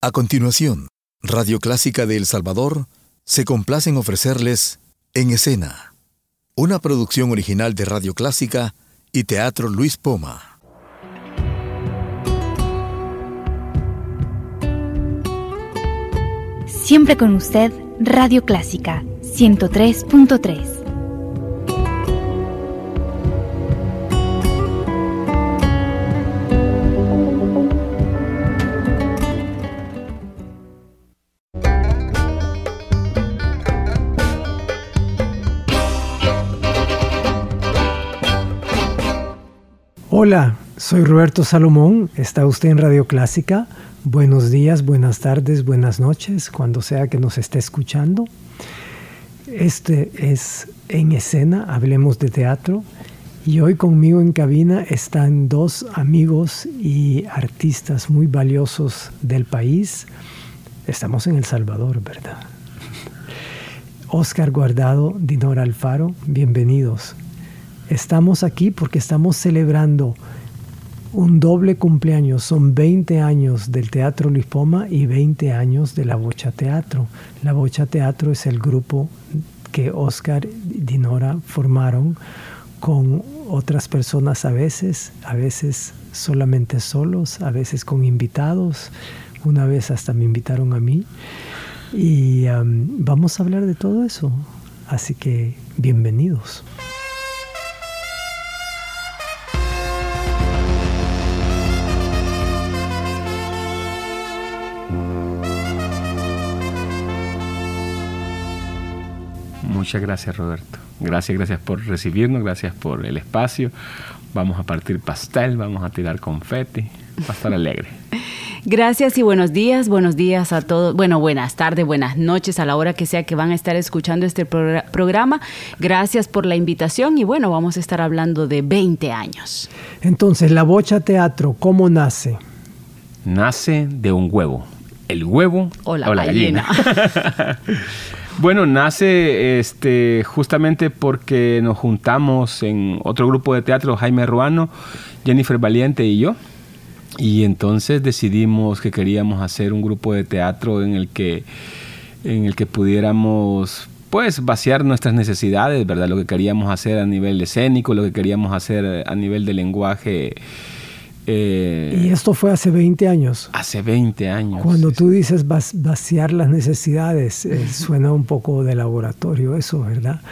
A continuación, Radio Clásica de El Salvador se complace en ofrecerles En Escena, una producción original de Radio Clásica y Teatro Luis Poma. Siempre con usted, Radio Clásica 103.3. Hola, soy Roberto Salomón, está usted en Radio Clásica. Buenos días, buenas tardes, buenas noches, cuando sea que nos esté escuchando. Este es En Escena, hablemos de teatro. Y hoy conmigo en cabina están dos amigos y artistas muy valiosos del país. Estamos en El Salvador, ¿verdad? Oscar Guardado, Dinora Alfaro, bienvenidos. Estamos aquí porque estamos celebrando un doble cumpleaños. Son 20 años del Teatro Luis Poma y 20 años de la Bocha Teatro. La Bocha Teatro es el grupo que Oscar y Dinora formaron con otras personas a veces, a veces solamente solos, a veces con invitados. Una vez hasta me invitaron a mí. Y vamos a hablar de todo eso. Así que bienvenidos. Muchas gracias Roberto. Gracias, gracias por recibirnos, gracias por el espacio. Vamos a partir pastel, vamos a tirar confeti, va a estar alegre. Gracias y buenos días, buenos días a todos, bueno, buenas tardes, buenas noches a la hora que sea que van a estar escuchando este programa. Gracias por la invitación y bueno, vamos a estar hablando de 20 años. Entonces, la Bocha Teatro, ¿cómo nace? Nace de un huevo. El huevo o la, gallina. Bueno, nace este, justamente porque nos juntamos en otro grupo de teatro, Jaime Ruano, Jennifer Valiente y yo. Y entonces decidimos que queríamos hacer un grupo de teatro en el que, en el que pudiéramos pues vaciar nuestras necesidades, ¿verdad? Lo que queríamos hacer a nivel escénico, lo que queríamos hacer a nivel de lenguaje eh, y esto fue hace 20 años. Hace 20 años. Cuando tú dices vaciar las necesidades, eh, suena un poco de laboratorio eso, ¿verdad?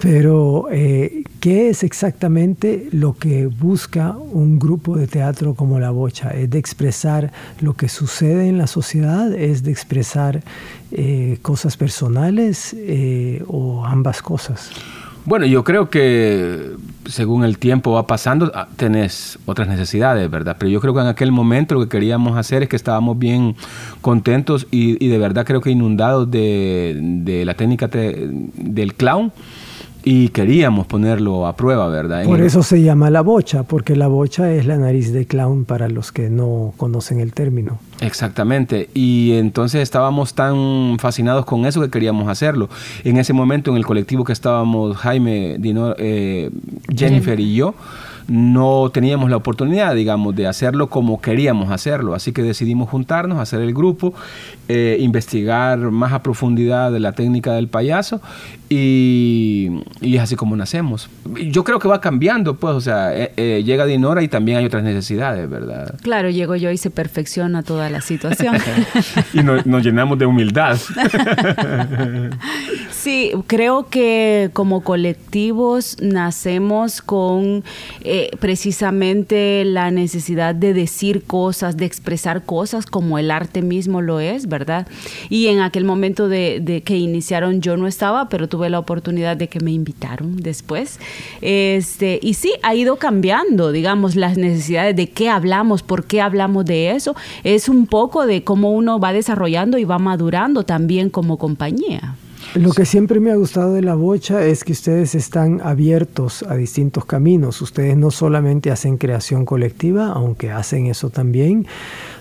Pero, eh, ¿qué es exactamente lo que busca un grupo de teatro como La Bocha? ¿Es de expresar lo que sucede en la sociedad? ¿Es de expresar cosas personales o ambas cosas? Bueno, yo creo que según el tiempo va pasando, ah, tenés otras necesidades, ¿verdad? Pero yo creo que en aquel momento lo que queríamos hacer es que estábamos bien contentos y, de verdad creo que inundados de, la técnica del clown y queríamos ponerlo a prueba, ¿verdad? Por eso se llama la bocha, porque la bocha es la nariz de clown para los que no conocen el término. Exactamente, y entonces estábamos tan fascinados con eso que queríamos hacerlo. En ese momento en el colectivo que estábamos Jaime, eh, Jennifer y yo, no teníamos la oportunidad, digamos, de hacerlo como queríamos hacerlo. Así que decidimos juntarnos, hacer el grupo, eh, investigar más a profundidad de la técnica del payaso y, es así como nacemos. Yo creo que va cambiando, pues, o sea, eh, eh, llega Dinora y también hay otras necesidades, ¿verdad? Claro, llego yo y se perfecciona toda la situación. y nos llenamos de humildad. sí, creo que como colectivos nacemos con precisamente la necesidad de decir cosas, de expresar cosas como el arte mismo lo es, ¿verdad? Y en aquel momento de, de que iniciaron yo no estaba, pero tuve la oportunidad de que me invitaron después. Este, y sí, ha ido cambiando, digamos, las necesidades de qué hablamos, por qué hablamos de eso. Es un poco de cómo uno va desarrollando y va madurando también como compañía. Lo que siempre me ha gustado de la bocha es que ustedes están abiertos a distintos caminos. Ustedes no solamente hacen creación colectiva, aunque hacen eso también,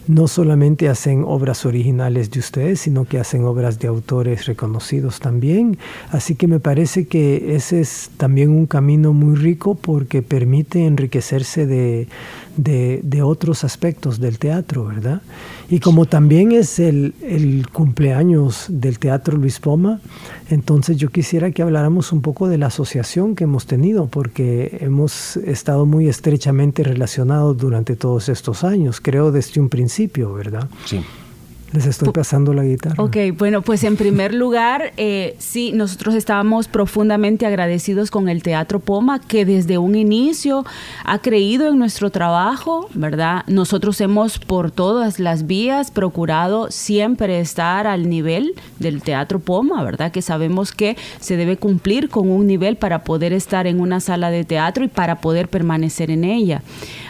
no solamente hacen obras originales de ustedes, sino que hacen obras de autores reconocidos también. Así que me parece que ese es también un camino muy rico porque permite enriquecerse de, de, otros aspectos del teatro, ¿verdad? Y como también es el, el, cumpleaños del Teatro Luis Poma, entonces yo quisiera que habláramos un poco de la asociación que hemos tenido, porque hemos estado muy estrechamente relacionados durante todos estos años, creo desde un principio, ¿verdad? Sí. Les estoy pasando la guitarra. Ok, bueno, pues en primer lugar, eh, sí, nosotros estábamos profundamente agradecidos con el Teatro Poma, que desde un inicio ha creído en nuestro trabajo, ¿verdad? Nosotros hemos por todas las vías procurado siempre estar al nivel del Teatro Poma, ¿verdad? Que sabemos que se debe cumplir con un nivel para poder estar en una sala de teatro y para poder permanecer en ella.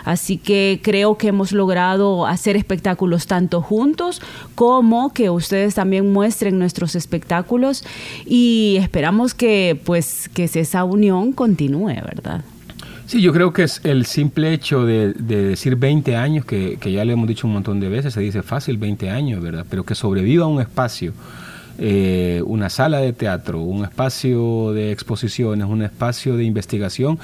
Así que creo que hemos logrado hacer espectáculos tanto juntos como que ustedes también muestren nuestros espectáculos y esperamos que pues que esa unión continúe, ¿verdad? Sí, yo creo que es el simple hecho de, decir 20 años, que, que, ya le hemos dicho un montón de veces, se dice fácil 20 años, ¿verdad? Pero que sobreviva un espacio eh, una sala de teatro, un espacio de exposiciones, un espacio de investigación,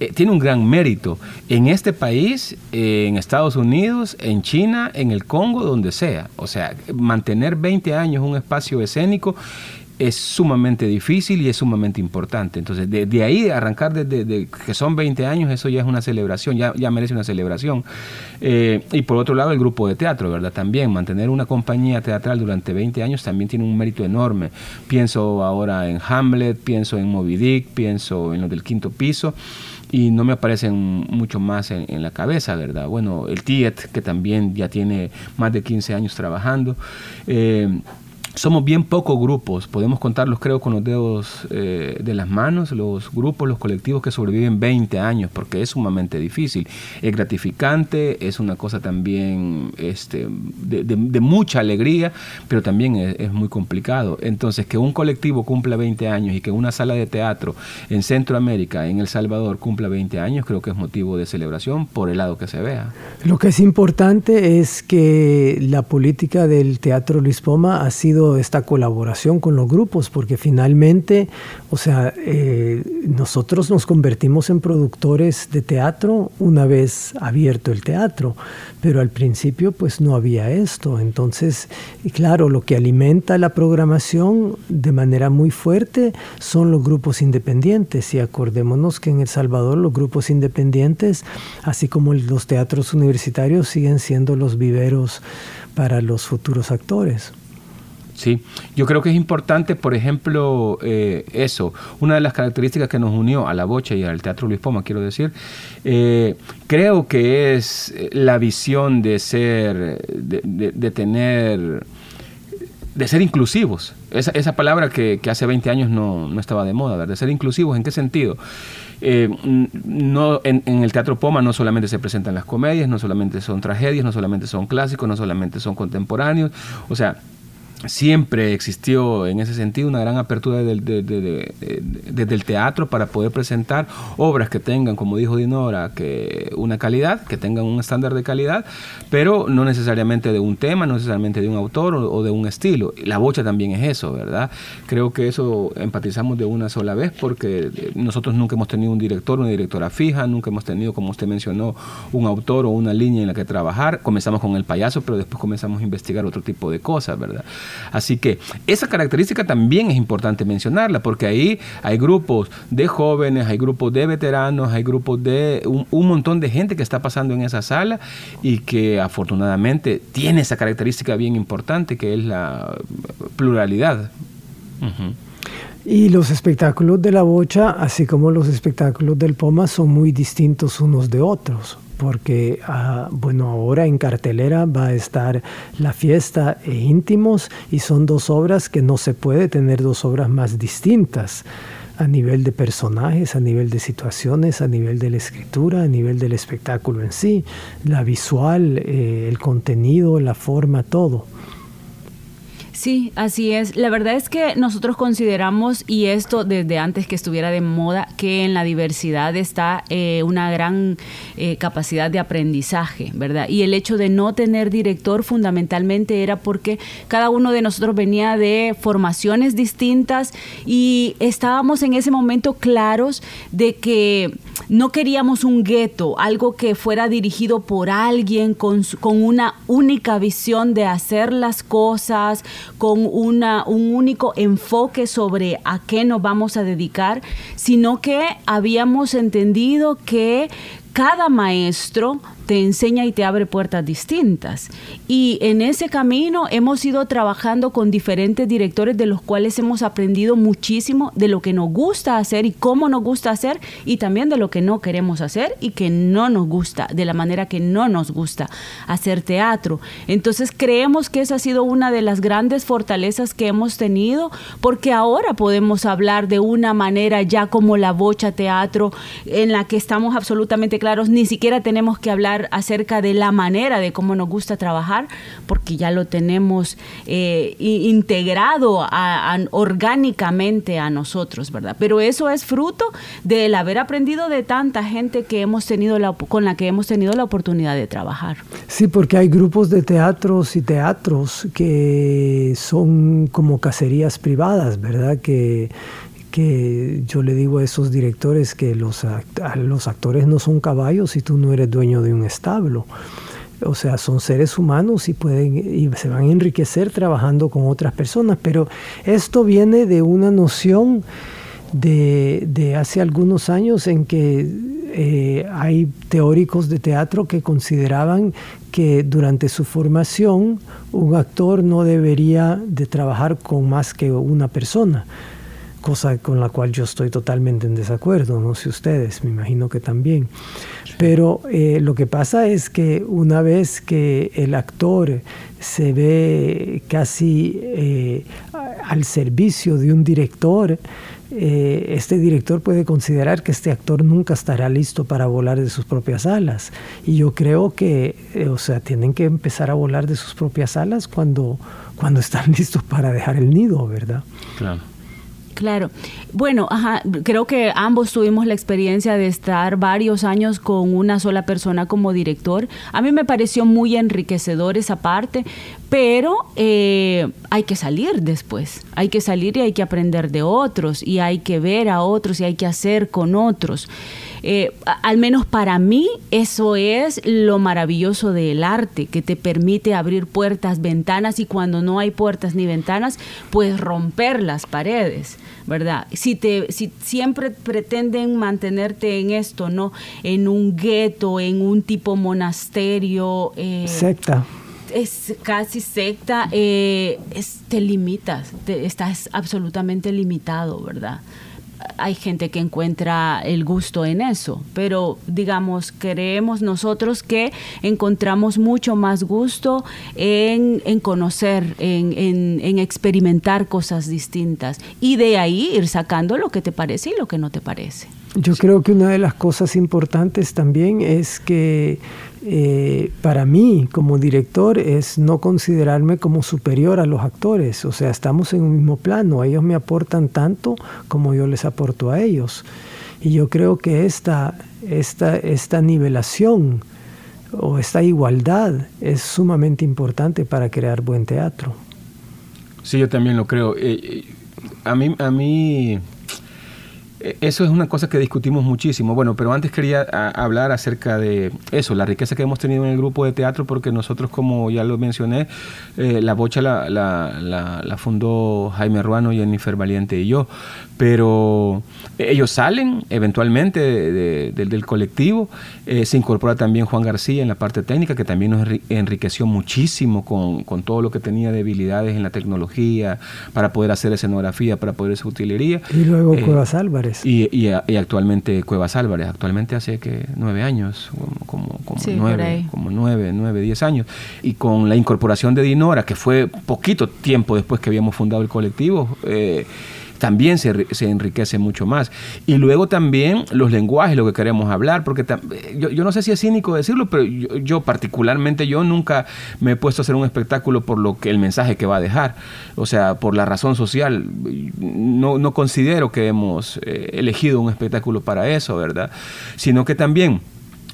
eh, tiene un gran mérito en este país, eh, en Estados Unidos, en China, en el Congo, donde sea. O sea, mantener 20 años un espacio escénico es sumamente difícil y es sumamente importante. Entonces, de, ahí arrancar desde que son 20 años, eso ya es una celebración, ya, ya merece una celebración. Eh, y por otro lado, el grupo de teatro, ¿verdad? También mantener una compañía teatral durante 20 años también tiene un mérito enorme. Pienso ahora en Hamlet, pienso en Moby Dick, pienso en lo del quinto piso y no me aparecen mucho más en, la cabeza, ¿verdad? Bueno, el TIET, que también ya tiene más de 15 años trabajando. Eh, somos bien pocos grupos, podemos contarlos creo con los dedos eh, de las manos, los grupos, los colectivos que sobreviven 20 años, porque es sumamente difícil. Es gratificante, es una cosa también este, de, mucha alegría, pero también es, muy complicado. Entonces, que un colectivo cumpla 20 años y que una sala de teatro en Centroamérica, en El Salvador, cumpla 20 años, creo que es motivo de celebración por el lado que se vea. Lo que es importante es que la política del Teatro Luis Poma ha sido esta colaboración con los grupos, porque finalmente, o sea, eh, nosotros nos convertimos en productores de teatro una vez abierto el teatro, pero al principio pues no había esto. Entonces, claro, lo que alimenta la programación de manera muy fuerte son los grupos independientes y acordémonos que en El Salvador los grupos independientes, así como los teatros universitarios, siguen siendo los viveros para los futuros actores. Sí, yo creo que es importante, por ejemplo, eh, eso, una de las características que nos unió a la bocha y al Teatro Luis Poma, quiero decir, eh, creo que es la visión de ser, de, tener, de ser inclusivos. Esa, palabra que, hace 20 años no, estaba de moda, De ser inclusivos, ¿en qué sentido? Eh, no, en, en, el Teatro Poma no solamente se presentan las comedias, no solamente son tragedias, no solamente son clásicos, no solamente son contemporáneos, o sea, siempre existió en ese sentido una gran apertura desde el teatro para poder presentar obras que tengan, como dijo Dinora, que una calidad, que tengan un estándar de calidad, pero no necesariamente de un tema, no necesariamente de un autor o, de un estilo. La bocha también es eso, ¿verdad? Creo que eso empatizamos de una sola vez porque nosotros nunca hemos tenido un director, una directora fija, nunca hemos tenido, como usted mencionó, un autor o una línea en la que trabajar. Comenzamos con el payaso, pero después comenzamos a investigar otro tipo de cosas, ¿verdad? Así que esa característica también es importante mencionarla, porque ahí hay grupos de jóvenes, hay grupos de veteranos, hay grupos de un, montón de gente que está pasando en esa sala y que afortunadamente tiene esa característica bien importante que es la pluralidad. Y los espectáculos de la bocha, así como los espectáculos del Poma, son muy distintos unos de otros porque ah, bueno, ahora en cartelera va a estar La fiesta e íntimos y son dos obras que no se puede tener dos obras más distintas a nivel de personajes, a nivel de situaciones, a nivel de la escritura, a nivel del espectáculo en sí, la visual, eh, el contenido, la forma, todo. Sí, así es. La verdad es que nosotros consideramos, y esto desde antes que estuviera de moda, que en la diversidad está eh, una gran eh, capacidad de aprendizaje, ¿verdad? Y el hecho de no tener director fundamentalmente era porque cada uno de nosotros venía de formaciones distintas y estábamos en ese momento claros de que no queríamos un gueto, algo que fuera dirigido por alguien con, con una única visión de hacer las cosas, con una, un único enfoque sobre a qué nos vamos a dedicar, sino que habíamos entendido que cada maestro te enseña y te abre puertas distintas. Y en ese camino hemos ido trabajando con diferentes directores de los cuales hemos aprendido muchísimo de lo que nos gusta hacer y cómo nos gusta hacer y también de lo que no queremos hacer y que no nos gusta, de la manera que no nos gusta hacer teatro. Entonces creemos que esa ha sido una de las grandes fortalezas que hemos tenido porque ahora podemos hablar de una manera ya como la bocha teatro en la que estamos absolutamente claros, ni siquiera tenemos que hablar acerca de la manera de cómo nos gusta trabajar, porque ya lo tenemos eh, integrado orgánicamente a nosotros, ¿verdad? Pero eso es fruto del haber aprendido de tanta gente que hemos tenido la, con la que hemos tenido la oportunidad de trabajar. Sí, porque hay grupos de teatros y teatros que son como cacerías privadas, ¿verdad? Que que yo le digo a esos directores que los, los actores no son caballos y tú no eres dueño de un establo. O sea, son seres humanos y pueden y se van a enriquecer trabajando con otras personas, pero esto viene de una noción de, de hace algunos años en que eh, hay teóricos de teatro que consideraban que durante su formación un actor no debería de trabajar con más que una persona cosa con la cual yo estoy totalmente en desacuerdo, no sé ustedes, me imagino que también. Pero eh, lo que pasa es que una vez que el actor se ve casi eh, al servicio de un director, eh, este director puede considerar que este actor nunca estará listo para volar de sus propias alas. Y yo creo que, o sea, tienen que empezar a volar de sus propias alas cuando, cuando están listos para dejar el nido, ¿verdad? Claro. Claro. Bueno, ajá, creo que ambos tuvimos la experiencia de estar varios años con una sola persona como director. A mí me pareció muy enriquecedor esa parte, pero eh, hay que salir después. Hay que salir y hay que aprender de otros y hay que ver a otros y hay que hacer con otros. Eh, al menos para mí eso es lo maravilloso del arte, que te permite abrir puertas, ventanas y cuando no hay puertas ni ventanas, pues romper las paredes, ¿verdad? Si, te, si siempre pretenden mantenerte en esto, ¿no? En un gueto, en un tipo monasterio. Eh, secta es casi secta, eh, te limitas, estás absolutamente limitado, ¿verdad? Hay gente que encuentra el gusto en eso, pero digamos, creemos nosotros que encontramos mucho más gusto en, conocer, en, en, experimentar cosas distintas y de ahí ir sacando lo que te parece y lo que no te parece. Yo creo que una de las cosas importantes también es que eh, para mí como director es no considerarme como superior a los actores, o sea, estamos en un mismo plano, ellos me aportan tanto como yo les aporto a ellos. Y yo creo que esta, esta, esta nivelación o esta igualdad es sumamente importante para crear buen teatro. Sí, yo también lo creo. Eh, eh, a mí, a mí eso es una cosa que discutimos muchísimo. Bueno, pero antes quería hablar acerca de eso, la riqueza que hemos tenido en el grupo de teatro, porque nosotros, como ya lo mencioné, eh, la bocha la, la, fundó Jaime Ruano, Jennifer Valiente y yo pero ellos salen eventualmente del colectivo. Eh, se incorpora también Juan García en la parte técnica, que también nos enriqueció muchísimo con, todo lo que tenía debilidades en la tecnología, para poder hacer escenografía, para poder hacer utilería. Y luego eh, Cuevas Álvarez. Y, actualmente Cuevas Álvarez, actualmente hace que nueve años, como, como, nueve, como nueve, nueve, diez años. Y con la incorporación de Dinora, que fue poquito tiempo después que habíamos fundado el colectivo, eh, también se, se, enriquece mucho más. Y luego también los lenguajes, lo que queremos hablar, porque yo, yo no sé si es cínico decirlo, pero yo, particularmente yo nunca me he puesto a hacer un espectáculo por lo que el mensaje que va a dejar, o sea, por la razón social. No, no considero que hemos eh, elegido un espectáculo para eso, ¿verdad? Sino que también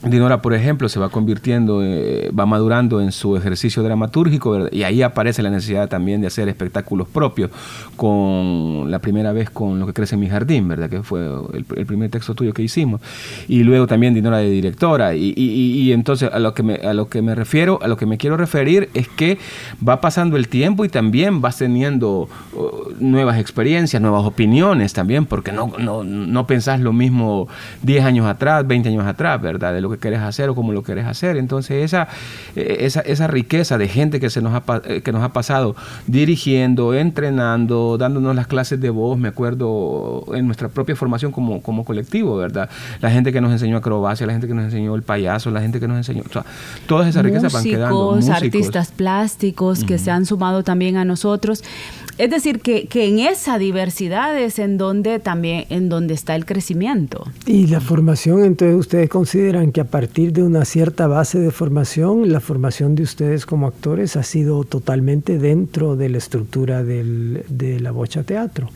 Dinora, por ejemplo, se va convirtiendo, eh, va madurando en su ejercicio dramatúrgico y ahí aparece la necesidad también de hacer espectáculos propios, con la primera vez con Lo que crece en mi jardín, ¿verdad? Que fue el, primer texto tuyo que hicimos. Y luego también Dinora de directora. Y, entonces a lo, que me, a lo que me refiero, a lo que me quiero referir es que va pasando el tiempo y también vas teniendo nuevas experiencias, nuevas opiniones también, porque no, no, no pensás lo mismo 10 años atrás, 20 años atrás, ¿verdad? que querés hacer o cómo lo querés hacer. Entonces esa, eh, esa, esa riqueza de gente que, se nos ha, eh, que nos ha pasado dirigiendo, entrenando, dándonos las clases de voz, me acuerdo en nuestra propia formación como, como colectivo, ¿verdad? La gente que nos enseñó acrobacia, la gente que nos enseñó el payaso, la gente que nos enseñó, o sea, todas esas riquezas van quedando. Músicos, artistas plásticos que se han sumado también a nosotros. Es decir, que, que, en esa diversidad es en donde también en donde está el crecimiento. Y la formación, entonces ustedes consideran que a partir de una cierta base de formación, la formación de ustedes como actores ha sido totalmente dentro de la estructura del, de la bocha teatro.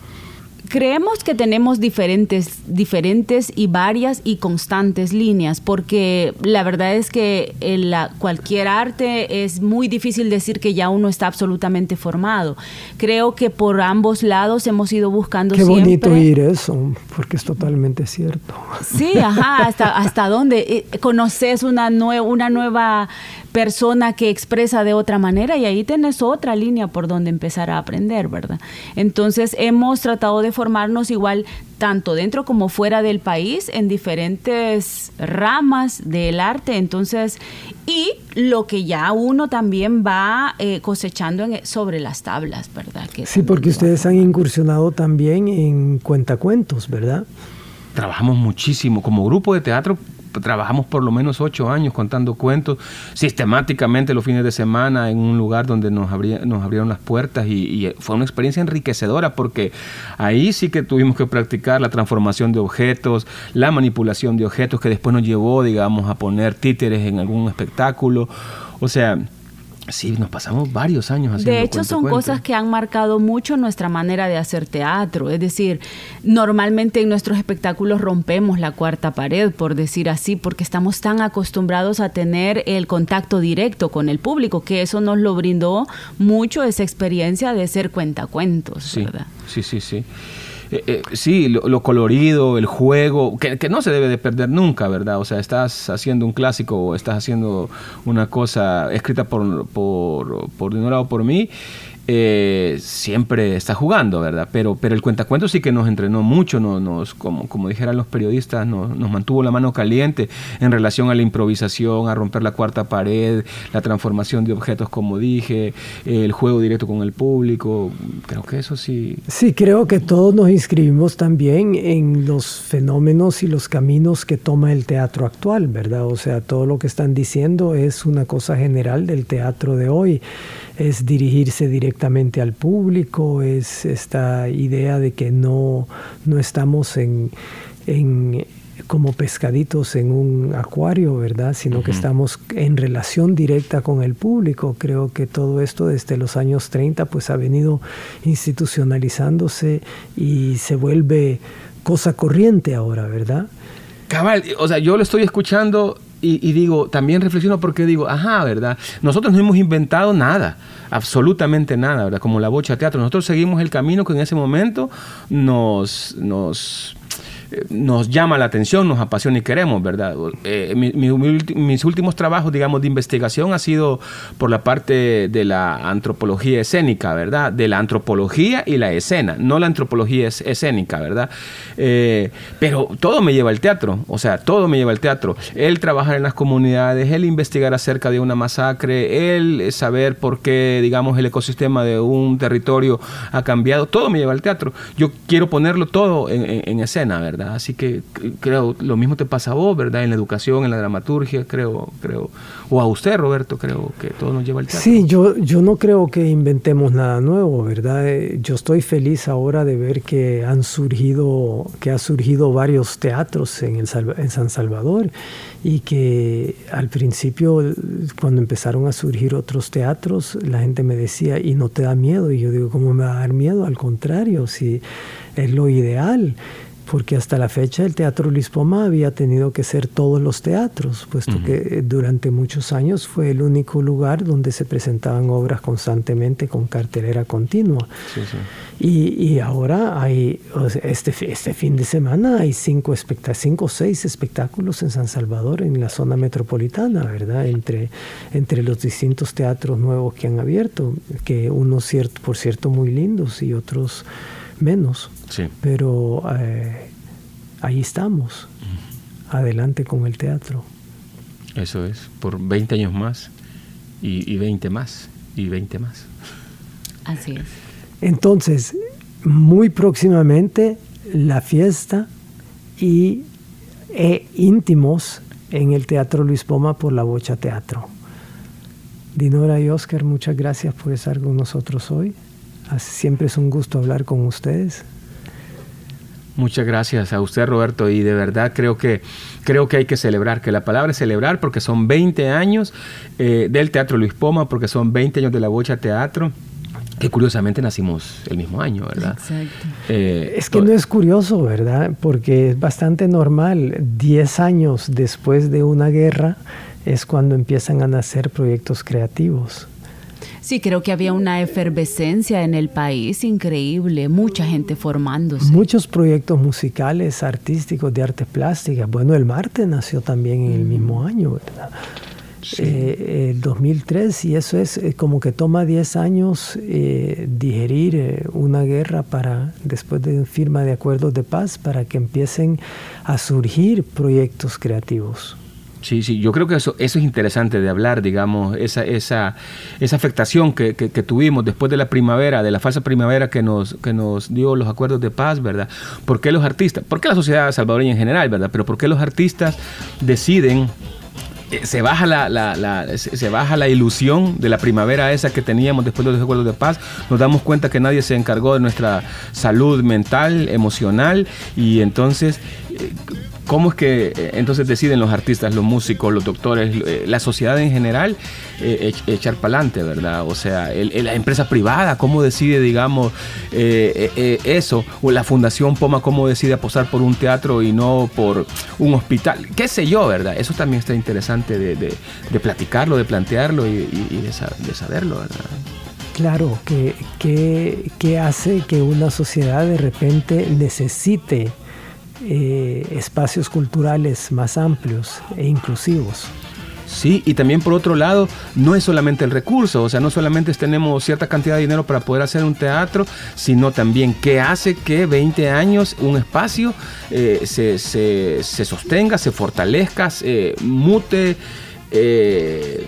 Creemos que tenemos diferentes, diferentes y varias y constantes líneas, porque la verdad es que en la, cualquier arte es muy difícil decir que ya uno está absolutamente formado. Creo que por ambos lados hemos ido buscando Qué bonito oír eso, porque es totalmente cierto. Sí, ajá, hasta, hasta dónde eh, conoces una, una nueva persona que expresa de otra manera y ahí tenés otra línea por donde empezar a aprender, ¿verdad? Entonces hemos tratado de formarnos igual tanto dentro como fuera del país en diferentes ramas del arte, entonces y lo que ya uno también va eh, cosechando en, sobre las tablas, ¿verdad? Que sí, porque ustedes han incursionado también en cuentacuentos, ¿verdad? Trabajamos muchísimo como grupo de teatro trabajamos por lo menos ocho años contando cuentos sistemáticamente los fines de semana en un lugar donde nos, nos abrieron las puertas y, fue una experiencia enriquecedora porque ahí sí que tuvimos que practicar la transformación de objetos, la manipulación de objetos que después nos llevó, digamos, a poner títeres en algún espectáculo. O sea, Sí, nos pasamos varios años haciendo De hecho, son cosas que han marcado mucho nuestra manera de hacer teatro. Es decir, normalmente en nuestros espectáculos rompemos la cuarta pared, por decir así, porque estamos tan acostumbrados a tener el contacto directo con el público, que eso nos lo brindó mucho esa experiencia de ser cuentacuentos, sí, ¿verdad? Sí, sí, sí. Eh, eh, sí, lo, colorido, el juego, que, no se debe de perder nunca, ¿verdad? O sea, estás haciendo un clásico o estás haciendo una cosa escrita por, por, por o por mí eh, siempre está jugando, ¿verdad? Pero, pero el cuentacuento sí que nos entrenó mucho, nos, como, como dijeran los periodistas, nos, nos, mantuvo la mano caliente en relación a la improvisación, a romper la cuarta pared, la transformación de objetos, como dije, el juego directo con el público. Creo que eso sí. Sí, creo que todos nos inscribimos también en los fenómenos y los caminos que toma el teatro actual, ¿verdad? O sea, todo lo que están diciendo es una cosa general del teatro de hoy es dirigirse directamente al público, es esta idea de que no, no estamos en, como pescaditos en un acuario, ¿verdad? Sino que estamos en relación directa con el público. Creo que todo esto desde los años 30 pues ha venido institucionalizándose y se vuelve cosa corriente ahora, ¿verdad? Cabal, o sea, yo lo estoy escuchando y, digo, también reflexiono porque digo, ajá, ¿verdad? Nosotros no hemos inventado nada, absolutamente nada, ¿verdad? Como la bocha teatro. Nosotros seguimos el camino que en ese momento nos, nos nos llama la atención, nos apasiona y queremos, ¿verdad? Eh, mis últimos trabajos, digamos, de investigación ha sido por la parte de la antropología escénica, ¿verdad? De la antropología y la escena, no la antropología escénica, ¿verdad? Eh, pero todo me lleva al teatro, o sea, todo me lleva al teatro. El trabajar en las comunidades, el investigar acerca de una masacre, el saber por qué, digamos, el ecosistema de un territorio ha cambiado, todo me lleva al teatro. Yo quiero ponerlo todo en escena, ¿verdad? ¿Verdad? Así que creo, lo mismo te pasa a vos, ¿verdad? En la educación, en la dramaturgia, creo, creo, o a usted, Roberto, creo que todo nos lleva al teatro. Sí, yo, yo no creo que inventemos nada nuevo, ¿verdad? Eh, yo estoy feliz ahora de ver que han surgido, que ha surgido varios teatros en, el, en San Salvador y que al principio, cuando empezaron a surgir otros teatros, la gente me decía, ¿y no te da miedo? Y yo digo, ¿cómo me va a dar miedo? Al contrario, si es lo ideal porque hasta la fecha el Teatro Luis Poma había tenido que ser todos los teatros, puesto que durante muchos años fue el único lugar donde se presentaban obras constantemente con cartelera continua. Y, ahora hay, este, este fin de semana hay cinco, cinco o seis espectáculos en San Salvador, en la zona metropolitana, ¿verdad? Entre, entre los distintos teatros nuevos que han abierto, que unos, cierto, por cierto, muy lindos y otros menos. Pero eh, ahí estamos, adelante con el teatro. Eso es, por 20 años más y, y 20 más y 20 más. Así es. Entonces, muy próximamente la fiesta y e íntimos en el Teatro Luis Poma por la Bocha Teatro. Dinora y Oscar, muchas gracias por estar con nosotros hoy. Siempre es un gusto hablar con ustedes. Muchas gracias a usted, Roberto, y de verdad creo que, creo que hay que celebrar, que la palabra es celebrar porque son 20 años eh, del Teatro Luis Poma, porque son 20 años de la Bocha Teatro que curiosamente nacimos el mismo año, ¿verdad? Exacto. Eh, es que no es curioso, ¿verdad? Porque es bastante normal. 10 años después de una guerra es cuando empiezan a nacer proyectos creativos. Sí, creo que había una efervescencia en el país increíble, mucha gente formándose. Muchos proyectos musicales, artísticos, de artes plásticas. Bueno, el Marte nació también en el mismo año, ¿verdad? Eh, el 2003 y eso es eh, como que toma 10 años eh, digerir una guerra para después de firma de acuerdos de paz para que empiecen a surgir proyectos creativos. Sí, sí, yo creo que eso, eso es interesante de hablar, digamos, esa, esa, esa afectación que, tuvimos después de la primavera, de la falsa primavera que nos, que nos dio los acuerdos de paz, ¿verdad? ¿Por qué los artistas, por qué la sociedad salvadoreña en general, ¿verdad? Pero ¿por qué los artistas deciden eh, se baja la, la, la, se baja la ilusión de la primavera esa que teníamos después de los acuerdos de paz. Nos damos cuenta que nadie se encargó de nuestra salud mental, emocional, y entonces eh, ¿Cómo es que eh, entonces deciden los artistas, los músicos, los doctores, eh, la sociedad en general eh, echar para adelante, verdad? O sea, la empresa privada, ¿cómo decide, digamos, eso? O la Fundación Poma, ¿cómo decide apostar por un teatro y no por un hospital? ¿Qué sé yo, verdad? Eso también está interesante de, platicarlo, de plantearlo y, de, saberlo, ¿verdad? Claro, que, que hace que una sociedad de repente necesite eh, espacios culturales más amplios e inclusivos. Sí, y también por otro lado, no es solamente el recurso, o sea, no solamente tenemos cierta cantidad de dinero para poder hacer un teatro, sino también qué hace que 20 años un espacio eh, se, se, sostenga, se fortalezca, se mute. Eh,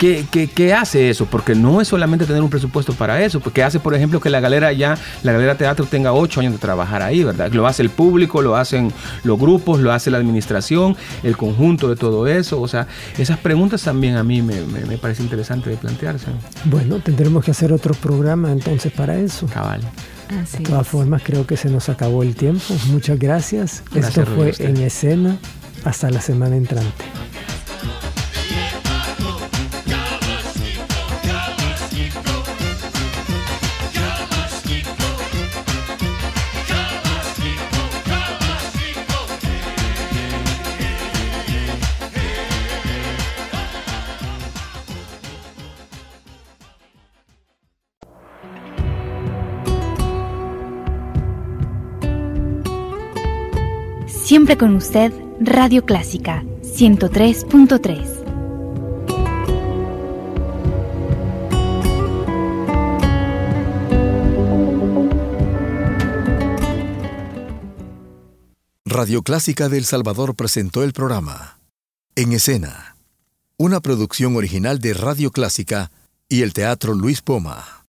¿Qué, hace eso? Porque no es solamente tener un presupuesto para eso, porque hace, por ejemplo, que la galera ya, la galera teatro tenga ocho años de trabajar ahí, ¿verdad? Lo hace el público, lo hacen los grupos, lo hace la administración, el conjunto de todo eso. O sea, esas preguntas también a mí me, parece interesante de plantearse. Bueno, tendremos que hacer otro programa entonces para eso. Cabal. de todas formas, creo que se nos acabó el tiempo. Muchas gracias. Esto fue en escena. Hasta la semana entrante. Siempre con usted, Radio Clásica 103.3. Radio Clásica del Salvador presentó el programa En Escena, una producción original de Radio Clásica y el Teatro Luis Poma.